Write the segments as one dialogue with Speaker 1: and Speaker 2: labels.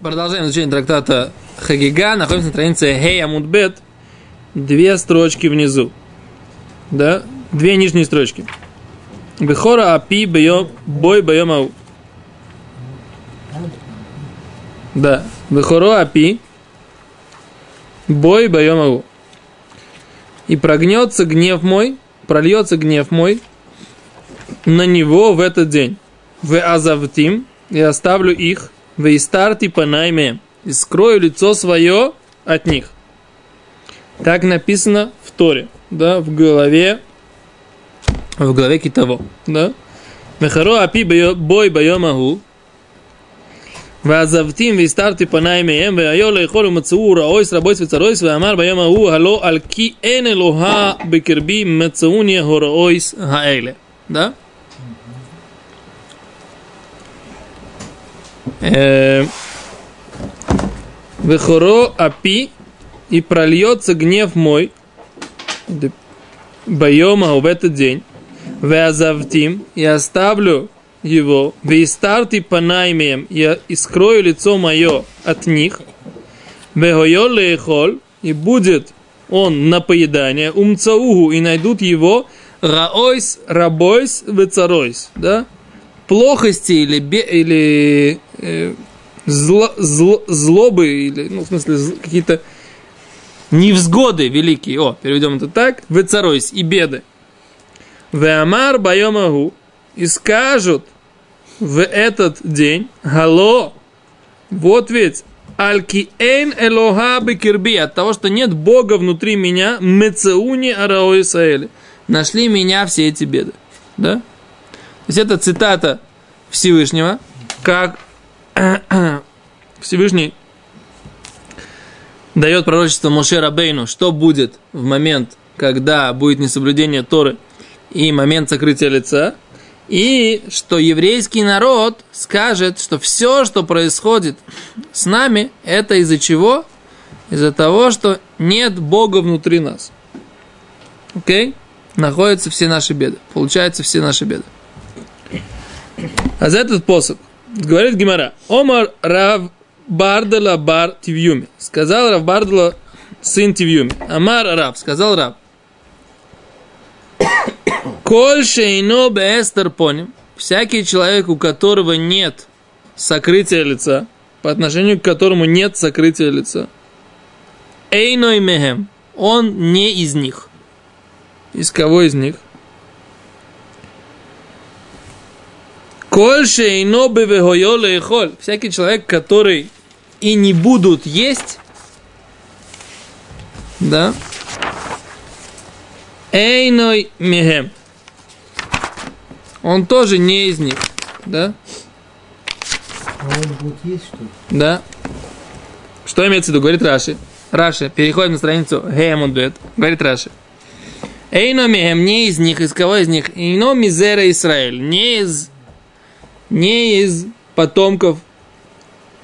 Speaker 1: Продолжаем изучение трактата Хагига. Находимся на странице Хей Амудбет. Две строчки внизу. Да? Две нижние строчки. Бехора апи бой боем ау. Да. Бехоро апи бой боем ау. И прогнется гнев мой, прольется гнев мой на него в этот день. В азавтим, и оставлю их Вейстарти по найме. И скрою лицо свое от них. Так написано в Торе, да, в голове, в голове китово, да. Мехаро апи бой байомаху, ועזבתים והסתרתי פניי מהם, והיו לאכול ומצאו ראויס רבויס וצרויס, ואמר ביום ההוא, הלא על כי אין אלוהה בקרבי מצאוני הראויס האלה. Да? Вехоро апи и прольется гнев мой Байома в этот день. Веазавтим и оставлю его. Вейстарти панаймеем я и скрою лицо мое от них. Вегойо лехоль и будет он на поедание. Умцаугу и найдут его. Раойс, рабойс, вецаройс. Да? плохости или, бе, или э, зло, зло, злобы, или, ну, в смысле, какие-то невзгоды великие. О, переведем это так. Вецаройс и беды. Веамар байомагу. И скажут в этот день, Гало, вот ведь Альки эйн элоха бекирби, от того, что нет Бога внутри меня, мецеуни араоисаэли. Нашли меня все эти беды. Да? То есть это цитата Всевышнего, как Всевышний дает пророчество Моше Рабейну, что будет в момент, когда будет несоблюдение Торы и момент сокрытия лица, и что еврейский народ скажет, что все, что происходит с нами, это из-за чего? Из-за того, что нет Бога внутри нас. Окей? Находятся все наши беды. Получаются все наши беды. А за этот посох говорит Гимара. Омар Рав Бардала Бар Тивьюми. Сказал Рав Бардала сын Тивьюми. Амар Рав. Сказал Рав. Коль шейно беэстер поним. Всякий человек, у которого нет сокрытия лица, по отношению к которому нет сокрытия лица. Эйной мехем. Он не из них. Из кого из них? Коль шейно бевехойо лехоль. Всякий человек, который и не будут есть, да, Эйной мехем. Он тоже не из них, да?
Speaker 2: А он будет есть, что ли?
Speaker 1: Да. Что имеется в виду? Говорит Раши. Раши. Переходим на страницу Хеймундуэт. Говорит Раши. Эйно мехем, не из них, из кого из них? Эйно мизера Израиль. Не из не из потомков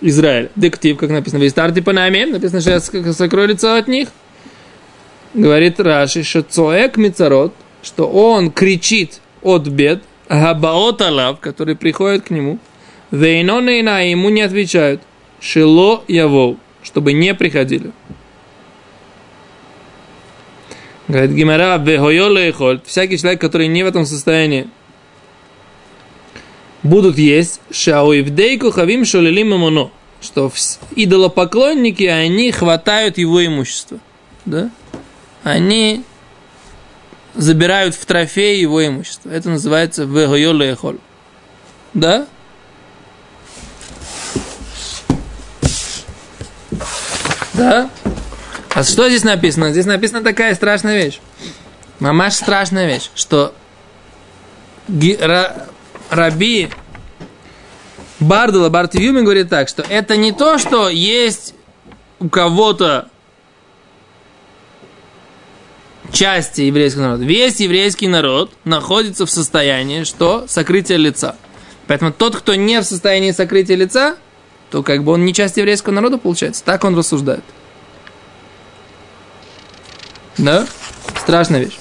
Speaker 1: Израиля. Дектив, как написано, в Истарте по нами, написано, что я сокрою лицо от них. Говорит Раши, что Цоэк Мицарот, что он кричит от бед, Габаот Алав, который приходит к нему, Вейнонейна ему не отвечают, Шило Явол, чтобы не приходили. Говорит Гимара, Вехойо всякий человек, который не в этом состоянии, будут есть шауивдейку хавим шолелим мамоно, что идолопоклонники, они хватают его имущество. Да? Они забирают в трофей его имущество. Это называется вегойолехоль. Да? Да? А что здесь написано? Здесь написана такая страшная вещь. Мамаш страшная вещь, что Раби Бардула Бартивюми говорит так, что это не то, что есть у кого-то части еврейского народа. Весь еврейский народ находится в состоянии, что сокрытие лица. Поэтому тот, кто не в состоянии сокрытия лица, то как бы он не часть еврейского народа получается. Так он рассуждает. Да? Страшная вещь.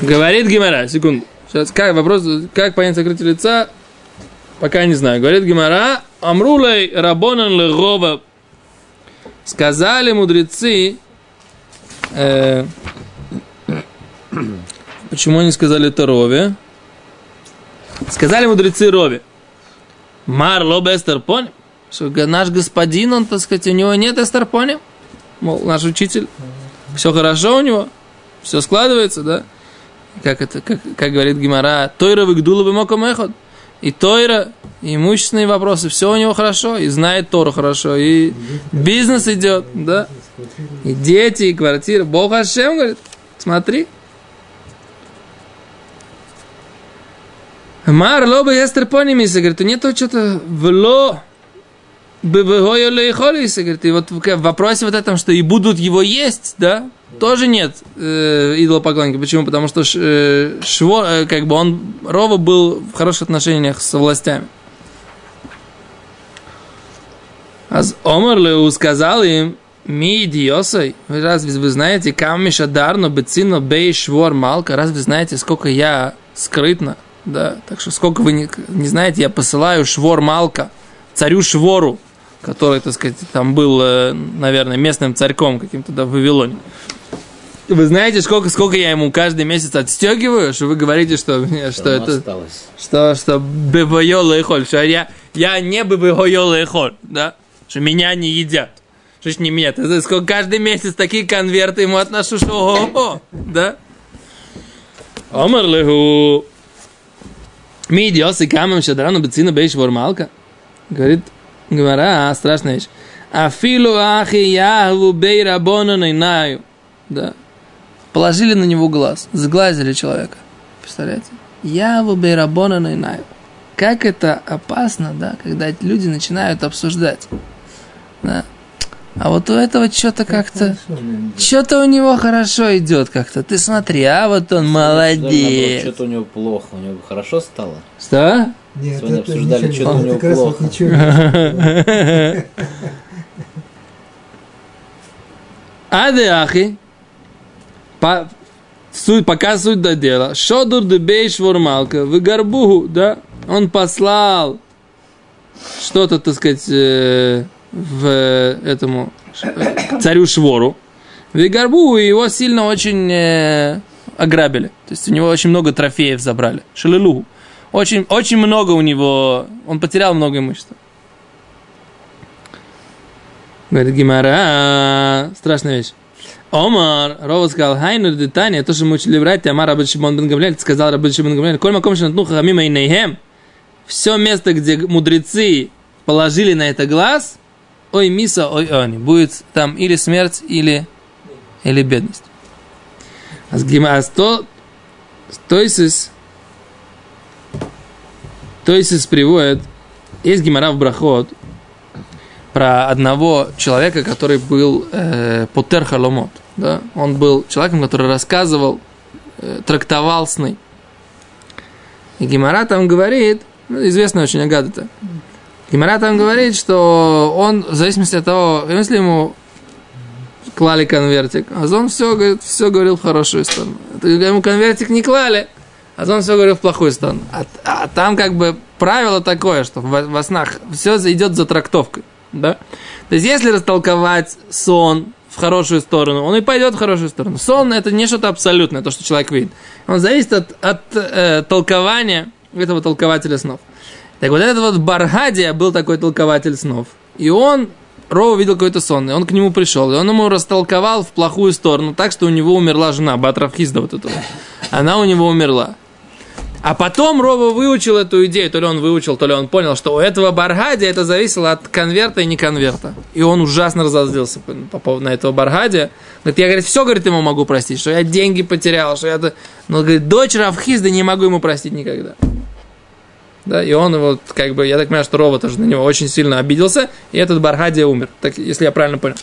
Speaker 1: Говорит Гимара, секунду. Сейчас, как вопрос, как понять сокрытие лица, пока не знаю. Говорит Гимара, Амрулей Рабонан Легова. Сказали мудрецы, э, почему они сказали это Рове? Сказали мудрецы Рове. Мар лоб эстерпоним. Что наш господин, он, так сказать, у него нет эстерпоним. Мол, наш учитель, все хорошо у него, все складывается, да? Как это, как, как говорит Гимара, Тойра выгдула бы мокомехот. И Тойра, и имущественные вопросы, все у него хорошо, и знает Тору хорошо, и бизнес идет, да? И дети, и квартира. Бог Ашем говорит, смотри. Мар лоба ястер понимиса, говорит, нету что-то вло говорит, и вот в вопросе вот этом, что и будут его есть, да, тоже нет э, идолопоклонника. Почему? Потому что э, Шво, э, как бы он, Рова был в хороших отношениях со властями. А Омар сказал им, ми идиосой, вы разве вы знаете, камиша дарно бецино бей швор малка, разве вы знаете, сколько я скрытно, да, так что сколько вы не, не знаете, я посылаю швор малка, царю швору, который, так сказать, там был, э, наверное, местным царьком каким-то да, в Вавилоне. Вы знаете, сколько, сколько я ему каждый месяц отстегиваю, что вы говорите, что, что это...
Speaker 3: Осталось.
Speaker 1: Что, что бебойола и холь, что я, я не бебойола и холь, да? Что меня не едят. Что ж не меня? Это сколько каждый месяц такие конверты ему отношу, что ого, да? Омар леху. Мидиосы камем шадрану бецина бейш вормалка. Говорит, Гмара, страшная вещь. Афилу ахи яхву бей рабона найнаю. Да. Положили на него глаз, сглазили человека. Представляете? Яву бей рабона найнаю. Как это опасно, да, когда люди начинают обсуждать. Да. А вот у этого что-то как-то... Что-то у него хорошо идет как-то. Ты смотри, а вот он молодец.
Speaker 3: Что-то у него плохо, у него хорошо стало.
Speaker 1: Что?
Speaker 2: Нет,
Speaker 3: Сегодня
Speaker 2: это
Speaker 3: обсуждали,
Speaker 2: ничего,
Speaker 3: что-то у него
Speaker 2: как раз вот
Speaker 3: плохо.
Speaker 2: ничего не
Speaker 1: Аде ахи, по, суть, пока суть до дела, шодур де бейш вормалка, в горбуху, да, он послал что-то, так сказать, э, в этому э, царю Швору. В горбуху его сильно очень э, ограбили. То есть у него очень много трофеев забрали. Шалилуху. Очень, очень много у него, он потерял много имущества. Говорит Гимара, страшная вещь. Омар, Рова сказал, Хайнер Детания, то, что мы учили в Райте, Амар Рабин Шимон бен Гамлель, сказал Рабин Шимон бен Гамлель, коль маком шанатну хахамима и нейхем, все место, где мудрецы положили на это глаз, ой миса, ой они, будет там или смерть, или, или бедность. А с Гимара, то, то есть, то есть приводит, есть Гимара в Брахот, про одного человека, который был э, Потер Халомот. Да? Он был человеком, который рассказывал, э, трактовал сны. И Гимара там говорит, ну, известная очень агада Гимара там говорит, что он, в зависимости от того, если ему клали конвертик, а он все, говорит, все говорил в хорошую сторону. Ему конвертик не клали, а он все говорил в плохую сторону. А, а там как бы правило такое, что во, во снах все идет за трактовкой. Да? То есть, если растолковать сон в хорошую сторону, он и пойдет в хорошую сторону. Сон это не что-то абсолютное, то, что человек видит. Он зависит от, от э, толкования этого толкователя снов. Так вот этот вот Баргадия был такой толкователь снов. И он, Рова видел какой-то сон, и он к нему пришел, и он ему растолковал в плохую сторону, так что у него умерла жена, Батрафхизда вот эта. Она у него умерла. А потом Рова выучил эту идею, то ли он выучил, то ли он понял, что у этого Баргадия это зависело от конверта и не конверта. И он ужасно разозлился по, по поводу на этого Баргадия. Говорит, я, говорит, все, говорит, ему могу простить, что я деньги потерял, что я... Но, говорит, дочь Равхизда не могу ему простить никогда. Да, и он вот, как бы, я так понимаю, что Рова тоже на него очень сильно обиделся, и этот Баргадия умер, так, если я правильно понял.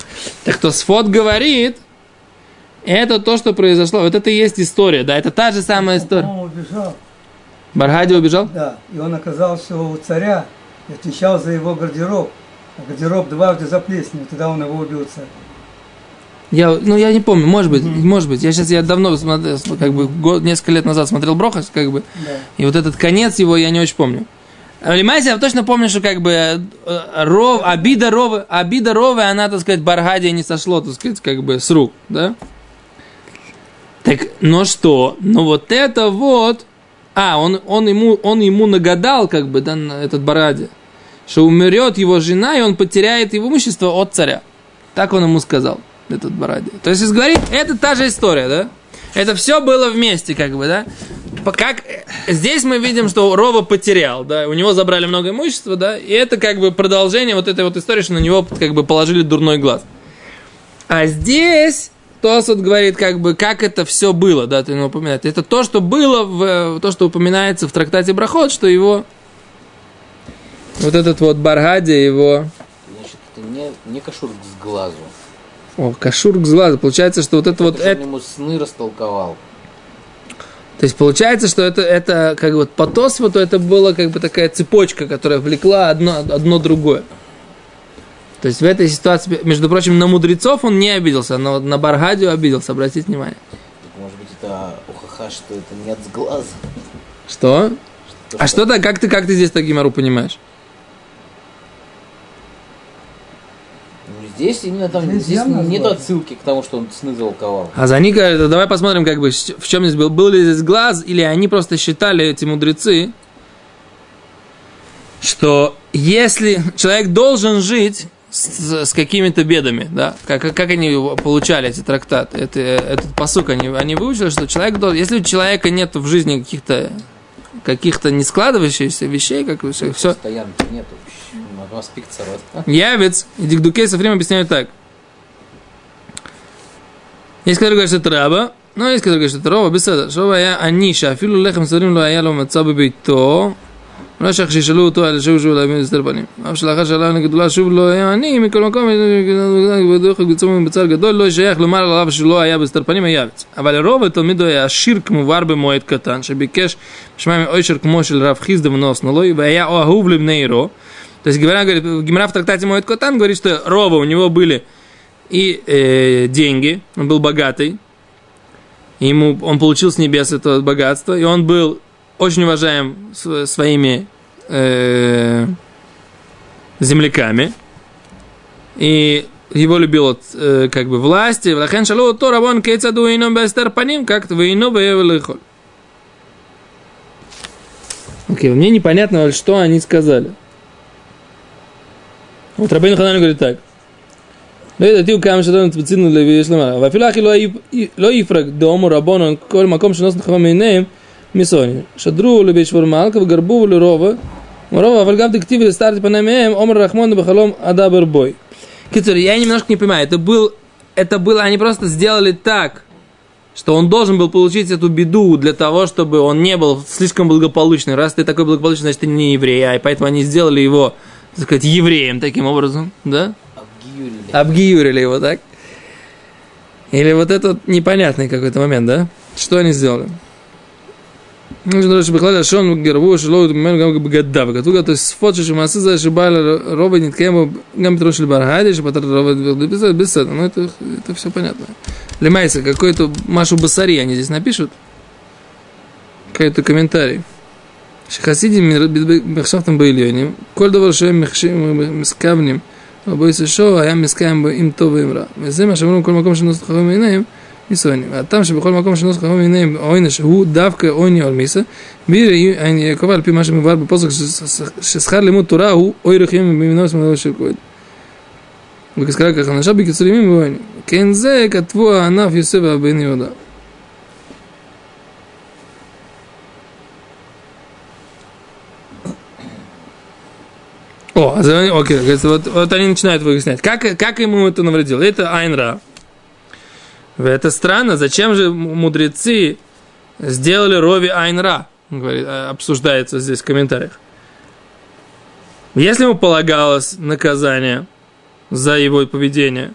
Speaker 1: Так то Сфот говорит, это то, что произошло, вот это и есть история, да, это та же самая история.
Speaker 2: Он убежал. Да, и он оказался у царя и отвечал за его гардероб. А гардероб дважды заплесневел, тогда он его убил царь.
Speaker 1: Я, ну, я не помню, может быть, может быть. Я сейчас, я давно, смотрел, как бы, год, несколько лет назад смотрел Брохас, как бы,
Speaker 2: Да.
Speaker 1: и вот этот конец его я не очень помню. Лимайся, я точно помню, что как бы э, ров, обида ровы, обида ровы, она, так сказать, Баргадия не сошло, так сказать, как бы с рук, да? Так, ну что? Ну вот это вот... А, он, он, ему, он ему нагадал, как бы, да, этот Баради, что умрет его жена, и он потеряет его имущество от царя. Так он ему сказал, этот Баради. То есть, если говорить, это та же история, да? Это все было вместе, как бы, да? Как, здесь мы видим, что Рова потерял, да, у него забрали много имущества, да, и это как бы продолжение вот этой вот истории, что на него как бы положили дурной глаз. А здесь Тосот говорит, как бы, как это все было, да, ты упоминает. Это то, что было, в, то, что упоминается в трактате Брахот, что его, вот этот вот Баргадия, его...
Speaker 3: Значит, это не, не кашур с глазу.
Speaker 1: О, кашур с глазу. Получается, что вот это, это вот...
Speaker 3: Это... ему сны растолковал.
Speaker 1: То есть получается, что это, это как бы вот по Тосфоту это была как бы такая цепочка, которая влекла одно, одно другое. То есть в этой ситуации, между прочим, на мудрецов он не обиделся, но на Баргадию обиделся, обратите внимание.
Speaker 3: Так, может быть, это ухаха, что это нет с глаза.
Speaker 1: Что? что а что-то, как ты, как ты здесь так Гимару понимаешь?
Speaker 3: Ну, здесь именно там, здесь, здесь нет отсылки к тому, что он сны залковал.
Speaker 1: А за них говорят, давай посмотрим, как бы, в чем здесь был. Был ли здесь глаз, или они просто считали, эти мудрецы, что если человек должен жить с, с какими-то бедами, да, как, как они получали эти трактаты, это, этот посук, они, они выучили, что человек должен, если у человека нет в жизни каких-то каких-то не складывающихся вещей, как все.
Speaker 3: все. нету.
Speaker 1: Аспект Явец и Дикдуке со временем объясняют так. Есть, которые говорят, что это раба, но есть, которые говорят, что это раба, без этого, Шова я аниша, афилу лехам сарим луаялу мацабы бейто, מצב בביתו, לא שייך שישאלו אותו על שוב שוב להבין הסתר פנים. אף שלאחר שאלה לגדולה שוב לא היה עני, מכל מקום, בדרך כלל בצום בצער גדול, לא שייך לומר עליו שלא היה בהסתר פנים, היה ארץ. אבל רוב התלמיד היה עשיר כמובן במועד קטן, שביקש שמע מאושר כמו של רב חיסדה ונוסנו לו, והיה אהוב לבני עירו. То есть, говоря, говорит, Гимара в трактате Моет Котан говорит, что Рова у него были и э, деньги, он был богатый, ему, он получил с небес это богатство, и он был очень уважаем своими э, земляками. И его любил э, как бы власти. Влахен шалу то рабон кейцаду ином бестер паним, как твоино беевелихоль. Окей, мне непонятно, что они сказали. Вот Рабин Ханан говорит так. לא ידעתי הוא כמה שדון תבצינו ויש לומר, ואפילו אחי לא יפרק דום או רבון כל מקום שנוס נחמה מעיניהם מסוני. שדרו לבית שבור מלכה וגרבו לרובע, ורובע, אבל גם תכתיבי לסתרתי פני מהם, עומר רחמון בחלום אדבר бой. Кицур, я немножко не понимаю, это был, это было, они просто сделали так, что он должен был получить эту беду для того, чтобы он не был слишком благополучный. Раз ты такой благополучный, значит, ты не еврей, а и поэтому они сделали его, так сказать, евреем таким образом, да?
Speaker 3: Обгиюрили.
Speaker 1: Обгиюрили его, так? Или вот этот непонятный какой-то момент, да? Что они сделали? нужно раньше беклада, что он гербу, что ловит мемен гам бгадав. Катуга, то есть сфот, что масы за шибал роба не ткаем гам петрон шли бархади, что патар роба бисад, бисад. Ну, это, это все понятно. Лемайса, какой-то Машу Басари они здесь напишут. Какой-то комментарий. Шахасидим Мехшафтом Байлионим, Коль Довар Шоем Мехшим Мискавним, Обоисы Шоу, а я Мискаем им Това имра. Везем, Ашамрум Коль Маком Шинос Тхавим Инаем, נישואינים. הטעם שבכל מקום שנוסח חכמים בעיניהם העונש הוא דווקא עוני על מיסה, אני קובע על פי מה שמובהר בפוסק ששכר לימוד תורה הוא אוי רחיים במינו שמאלו של כהן. וכזכרה ככה, נשב בקיצור ימים ועוני. כן זה כתבו הענף יוסף ובן יהודה. О, окей, вот, вот они начинают выяснять, как, как ему это навредило. Это Айнра. это странно, зачем же мудрецы сделали Рови Айнра, говорит, э, обсуждается здесь в комментариях. Если ему полагалось наказание за его поведение,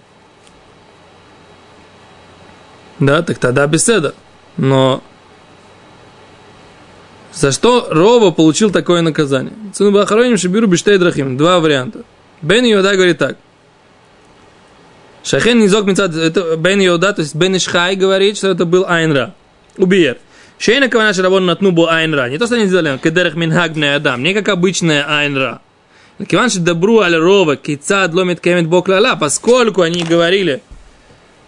Speaker 1: да, так тогда беседа. Но за что Рова получил такое наказание? Цунбахароним Шибиру Биштей Драхим. Два варианта. Бен Иода говорит так. Шахен Низок Мицад, это Бен Йода, то есть Бен Ишхай говорит, что это был Айнра. Убиер. Шейна кавана шарабон натну бу айнра. Не то, что они сделали, кедерах минхаг адам, не как обычная айнра. Киван добру аль рова, кицад ломит кемет бок лала, поскольку они говорили,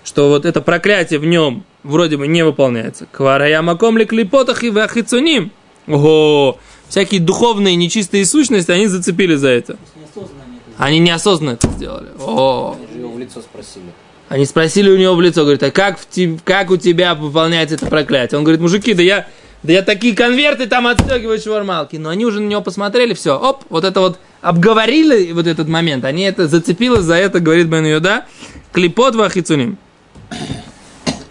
Speaker 1: что вот это проклятие в нем вроде бы не выполняется. Кварая маком ли клипотах и вахицуним. Ого, всякие духовные нечистые сущности, они зацепили за это. Они неосознанно это сделали. О
Speaker 3: лицо спросили.
Speaker 1: Они спросили у него в лицо, говорит, а как, в te, как у тебя выполняется это проклятие? Он говорит, мужики, да я, да я такие конверты там отстегиваю швармалки. Но они уже на него посмотрели, все, оп, вот это вот обговорили вот этот момент. Они это зацепило за это, говорит Бен Юда, клипот вахицуним.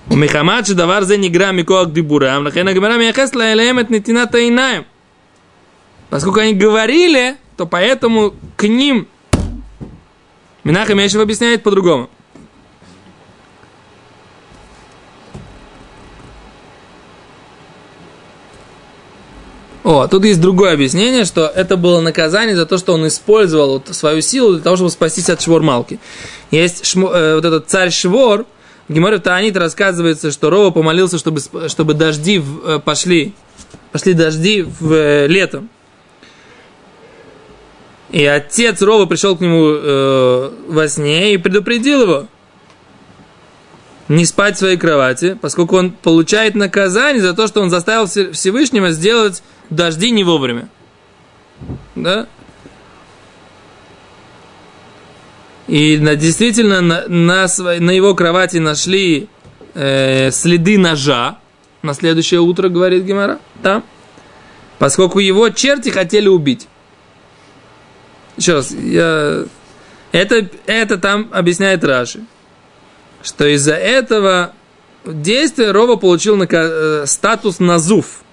Speaker 1: У Михамад шедавар зе нигра микоак дибурам, лахен агмара мияхес лаэлэм эт нитина тайнаем. Поскольку они говорили, то поэтому к ним Минахам Ешев объясняет по-другому. О, тут есть другое объяснение, что это было наказание за то, что он использовал вот свою силу для того, чтобы спастись от швормалки. Есть шмо, э, вот этот царь Швор, в Таанит рассказывается, что Рова помолился, чтобы, чтобы дожди в, э, пошли, пошли дожди в э, летом. И отец Рова пришел к нему э, во сне и предупредил его не спать в своей кровати, поскольку он получает наказание за то, что он заставил Всевышнего сделать дожди не вовремя. Да? И на, действительно на, на, на его кровати нашли э, следы ножа на следующее утро, говорит Гемара, там, поскольку его черти хотели убить. Еще раз, я... Это, это там объясняет Раши, что из-за этого действия Рова получил на, э, статус назув,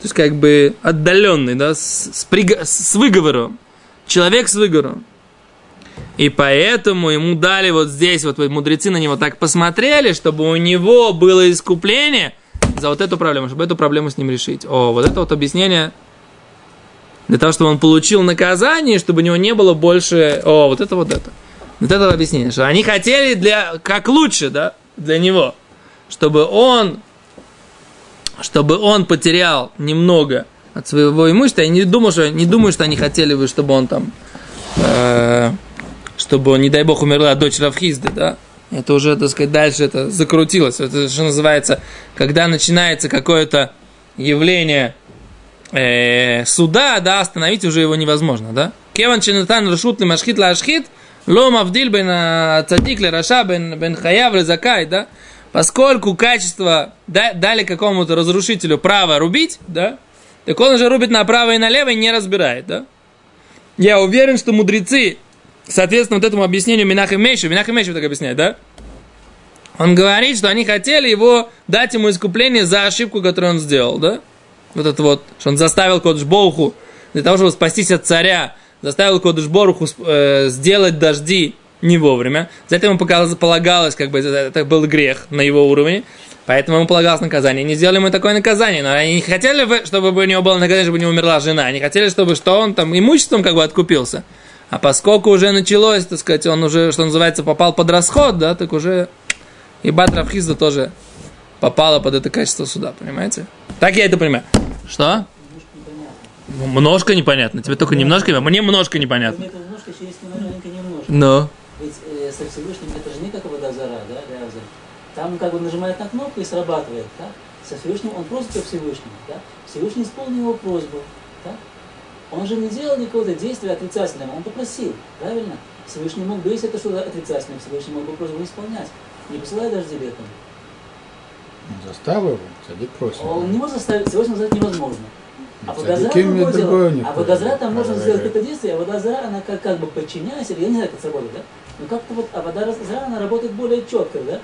Speaker 1: то есть как бы отдаленный, да, с, с, приго, с выговором, человек с выговором. И поэтому ему дали вот здесь, вот мудрецы на него так посмотрели, чтобы у него было искупление за вот эту проблему, чтобы эту проблему с ним решить. О, вот это вот объяснение для того, чтобы он получил наказание, чтобы у него не было больше... О, вот это вот это. Вот это объяснение, что они хотели для... как лучше, да, для него. Чтобы он... Чтобы он потерял немного от своего имущества. Я не думаю, что, не думаю, что они хотели бы, чтобы он там... Э, чтобы, не дай бог, умерла дочь Равхизды, да? Это уже, так сказать, дальше это закрутилось. Это что называется, когда начинается какое-то явление э, суда, да, остановить уже его невозможно, да? Кеван чинатан рашут машхит ла ашхит, ло мавдил бен цадик ли раша бен, бен хаяв закай, да? Поскольку качество да, дали какому-то разрушителю право рубить, да, так он уже рубит направо и налево и не разбирает, да? Я уверен, что мудрецы, соответственно, вот этому объяснению Минаха Мейшу, Минаха Мейшу так объясняет, да? Он говорит, что они хотели его дать ему искупление за ошибку, которую он сделал, да? Вот это вот, что он заставил Кодыш Боруху для того, чтобы спастись от царя, заставил Кодыш Боруху э, сделать дожди не вовремя. За это ему полагалось, как бы, это был грех на его уровне. Поэтому ему полагалось наказание. Не сделали ему такое наказание. Но они не хотели, чтобы у него было наказание, чтобы него умерла жена. Они хотели, чтобы что он там имуществом как бы откупился. А поскольку уже началось, так сказать, он уже, что называется, попал под расход, да, так уже и Бат Рафхизда тоже попала под это качество суда, понимаете? Так я это понимаю. Что? Немножко непонятно. Тебе только немножко Мне немножко непонятно. Но.
Speaker 4: Ведь э, со Всевышним это же не как вода зара, да, Реаза. Там как бы нажимает на кнопку и срабатывает, да? Со Всевышним он просит о Всевышнем, да? Всевышний исполнил его просьбу, да? Он же не делал никакого действия отрицательного, он попросил, правильно? Всевышний мог бы, если это что-то отрицательное, Всевышний мог бы просьбу исполнять. Не посылай дожди летом.
Speaker 5: Заставил его, садик просит.
Speaker 4: Он не может заставить, сегодня сделать невозможно. А водозра другое дело. А водозра там можно сделать это действие, а водозра, она как, как бы подчиняясь, я не знаю, как это сработает, да? Но как-то вот, а водозра, она работает более четко, да?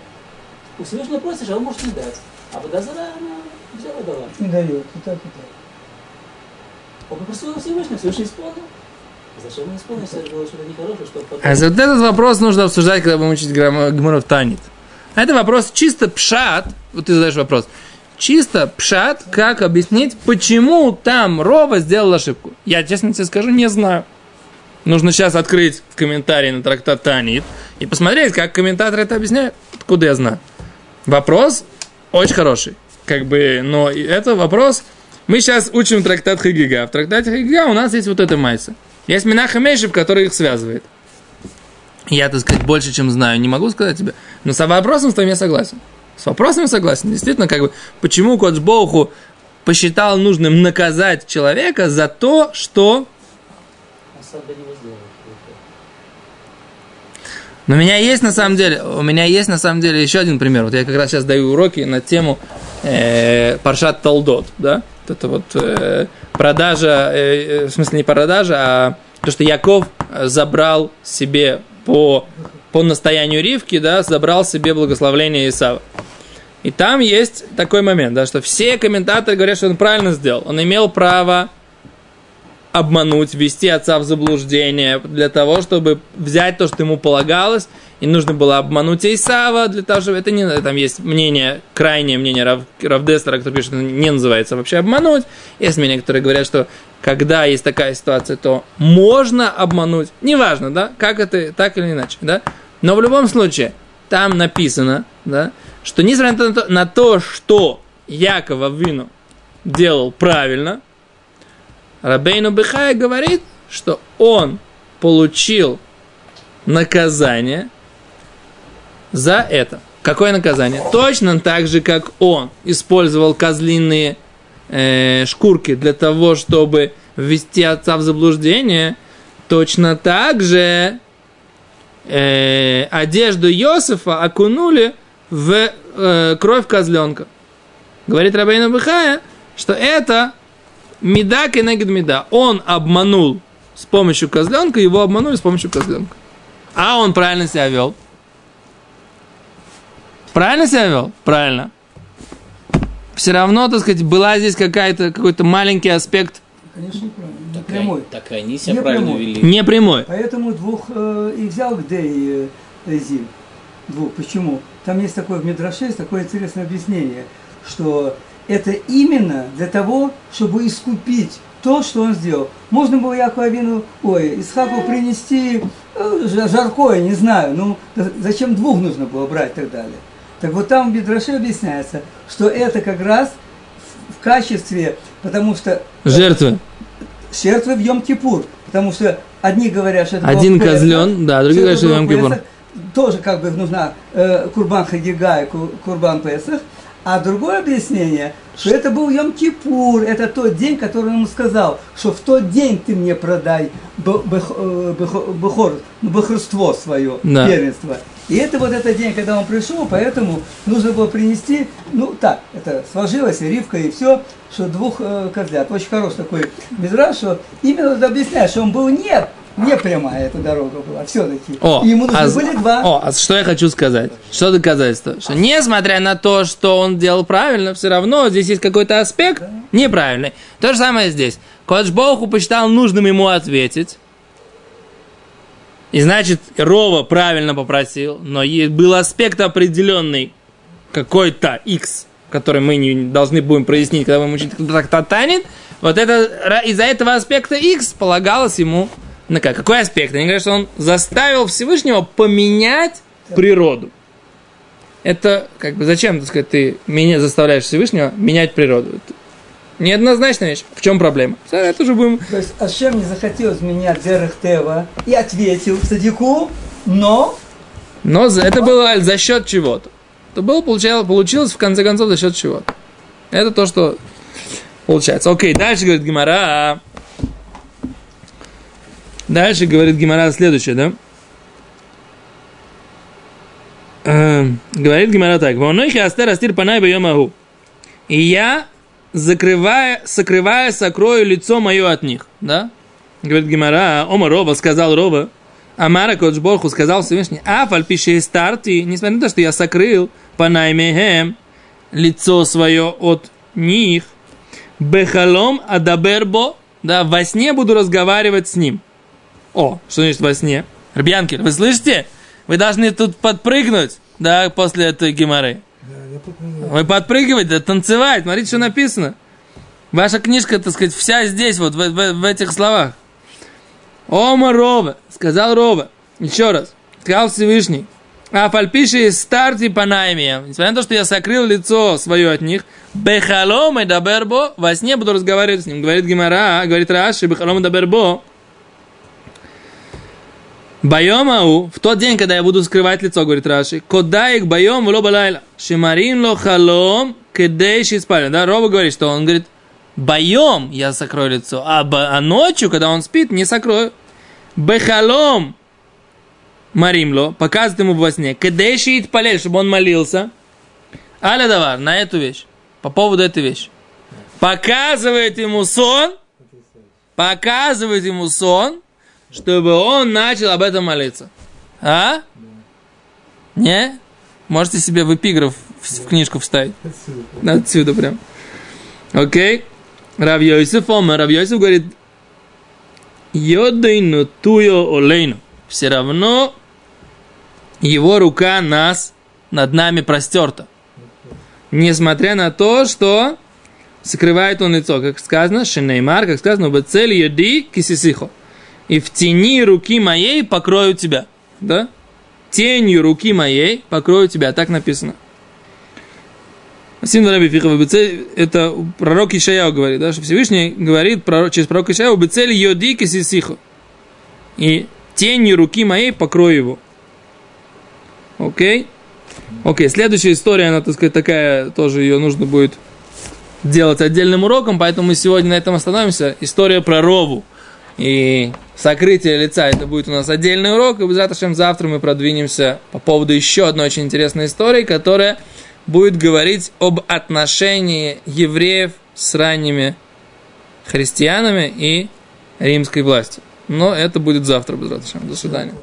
Speaker 4: У Всевышнего просишь, а он может не дать. А водозра, она взяла дала.
Speaker 2: Не дает, и так, и так.
Speaker 4: Он попросил Всевышнего, Всевышний исполнил. Зачем он исполнил, если это было что-то нехорошее, что потом...
Speaker 1: А вот этот вопрос нужно обсуждать, когда будем учить Гмуров Танит. Это вопрос чисто пшат. Вот ты задаешь вопрос. Чисто пшат, как объяснить, почему там Рова сделал ошибку. Я, честно тебе скажу, не знаю. Нужно сейчас открыть в комментарии на трактат Танит и посмотреть, как комментаторы это объясняют. Откуда я знаю? Вопрос очень хороший. как бы, но это вопрос. Мы сейчас учим трактат Хагига. В трактате Хагига у нас есть вот эта майса. Есть Минаха Мешев, который их связывает. Я, так сказать, больше, чем знаю, не могу сказать тебе. Но с вопросом с тобой я согласен. С вопросом я согласен. Действительно, как бы, почему Кодж Боуху посчитал нужным наказать человека за то, что... Но у меня есть на самом деле, у меня есть на самом деле еще один пример. Вот я как раз сейчас даю уроки на тему э, Паршат Талдот, да? Вот это вот э, продажа, э, в смысле не продажа, а то, что Яков забрал себе по, по настоянию Ривки, да, забрал себе благословление Исава. И там есть такой момент, да, что все комментаторы говорят, что он правильно сделал. Он имел право обмануть, ввести отца в заблуждение, для того, чтобы взять то, что ему полагалось, и нужно было обмануть Исава, для того, чтобы... Это не... Там есть мнение, крайнее мнение Рав, Равдестера, кто пишет, что не называется вообще обмануть. Есть мнения, которые говорят, что когда есть такая ситуация, то можно обмануть. Неважно, да, как это, так или иначе, да. Но в любом случае, там написано, да, что несмотря на то, на то что Якова Вину делал правильно, Рабейну Бехая говорит, что он получил наказание за это. Какое наказание? Точно так же, как он использовал козлиные э, шкурки для того, чтобы ввести отца в заблуждение, точно так же э, одежду Иосифа окунули в э, кровь козленка. Говорит Рабейна Бахая, что это меда кенегид меда. Он обманул с помощью козленка, его обманули с помощью козленка. А он правильно себя вел. Правильно себя вел? Правильно. Все равно, так сказать, была здесь какая-то, какой-то маленький аспект
Speaker 2: Конечно, неправильно. Не
Speaker 3: Так,
Speaker 2: прямой.
Speaker 3: они, так они себя
Speaker 2: Не
Speaker 3: правильно
Speaker 2: прямой.
Speaker 3: вели.
Speaker 1: не прямой.
Speaker 2: Поэтому двух э, и взял где и э, Зим. Двух. Почему? Там есть такое в Мидраше, есть такое интересное объяснение, что это именно для того, чтобы искупить то, что он сделал. Можно было Якову Авину, ой, Исхаку принести э, жа- жаркое, не знаю, ну за- зачем двух нужно было брать и так далее. Так вот там в Мидраше объясняется, что это как раз в- качестве, потому что
Speaker 1: Жертвы.
Speaker 2: жертвы в Йом-Кипур. Потому что одни говорят, что это
Speaker 1: Один
Speaker 2: был Песах,
Speaker 1: козлен, да, другие говорят, что
Speaker 2: был
Speaker 1: Йом-Кипур.
Speaker 2: Тоже как бы нужна э, Курбан Хагига и Ку- Курбан Песах. А другое объяснение, что это был Йом-Кипур, это тот день, который он ему сказал, что в тот день ты мне продай б- бэх- э, бехор, ну, свое,
Speaker 1: Да.
Speaker 2: первенство. И это вот этот день, когда он пришел, поэтому нужно было принести, ну так, это сложилось, и Ривка, и все, что двух э, козлят. Очень хороший такой мизраж, что именно вот объясняет, что он был не, не прямая эта дорога была, все-таки.
Speaker 1: О,
Speaker 2: ему нужны
Speaker 1: а,
Speaker 2: были два.
Speaker 1: О, а что я хочу сказать? Что доказательство? Что несмотря на то, что он делал правильно, все равно здесь есть какой-то аспект неправильный. То же самое здесь. Кодж Богу посчитал нужным ему ответить. И значит, Рова правильно попросил, но был аспект определенный, какой-то X, который мы не должны будем прояснить, когда будем учить трактат Танит. Вот это, из-за этого аспекта X полагалось ему на как? Какой аспект? Они говорят, что он заставил Всевышнего поменять природу. Это, как бы, зачем, так сказать, ты меня заставляешь Всевышнего менять природу? Неоднозначная вещь. В чем проблема? Это уже будем...
Speaker 2: То есть Ашем не захотел изменять Дерех Тева и ответил Садику, но
Speaker 1: Но за- это было за счет чего-то. Это было, получалось, получилось, в конце концов, за счет чего-то. Это то, что получается. Окей, дальше говорит Гимара. Дальше говорит Гимара следующее, да? Эм, говорит Гимара так. «Ваунойхи астер астир панай бьемагу». И я, закрывая, сокрывая, сокрою лицо мое от них. Да? Говорит Гимара, Ома Роба, сказал Роба, Амара Коджборху сказал Всевышний, а фальпиши старти, несмотря на то, что я сокрыл панаймехем лицо свое от них, бехалом адабербо, да, во сне буду разговаривать с ним. О, что значит во сне? Ребянкер, вы слышите? Вы должны тут подпрыгнуть, да, после этой геморы. Вы подпрыгивать, да, танцевать, смотрите, что написано. Ваша книжка, так сказать, вся здесь, вот в, в- в этих словах. Ома Рова, сказал Рова, еще раз, сказал Всевышний, А фальпиши старти по найме. Несмотря на то, что я сокрыл лицо свое от них, бехалом и дабербо, во сне буду разговаривать с ним. Говорит Гимара, говорит Раши, бехалом и дабербо. Байомау, в тот день, когда я буду скрывать лицо, говорит Раши, кодаик байом в лайла, шимарин ло халом, кедейши спали. Да, Роба говорит, что он говорит, боем я сокрою лицо, а, а ночью, когда он спит, не сокрою. Бехалом Маримло, показывает ему во сне, кедеши полей, чтобы он молился. Аля давар, на эту вещь, по поводу этой вещи. Показывает ему сон, показывает ему сон, чтобы он начал об этом молиться. А? Не? Можете себе в эпиграф в книжку вставить. Отсюда прям. Окей. Рав Йосиф Омар, Рав Йосиф говорит, Йодейну туyo олейну. Все равно его рука нас, над нами простерта. Несмотря на то, что скрывает он лицо, как сказано, Шинеймар, как сказано, в цели еди кисисихо. И в тени руки моей покрою тебя. Да? Тенью руки моей покрою тебя. Так написано. Это пророк Ишаяу говорит, да, что Всевышний говорит через пророк Ишаяу, цели йоди кисисихо. И тенью руки моей покрою его. Окей? Окей, следующая история, она, так сказать, такая, тоже ее нужно будет делать отдельным уроком, поэтому мы сегодня на этом остановимся. История про Рову и сокрытие лица, это будет у нас отдельный урок, и завтра, завтра мы продвинемся по поводу еще одной очень интересной истории, которая будет говорить об отношении евреев с ранними христианами и римской властью. Но это будет завтра, без До свидания.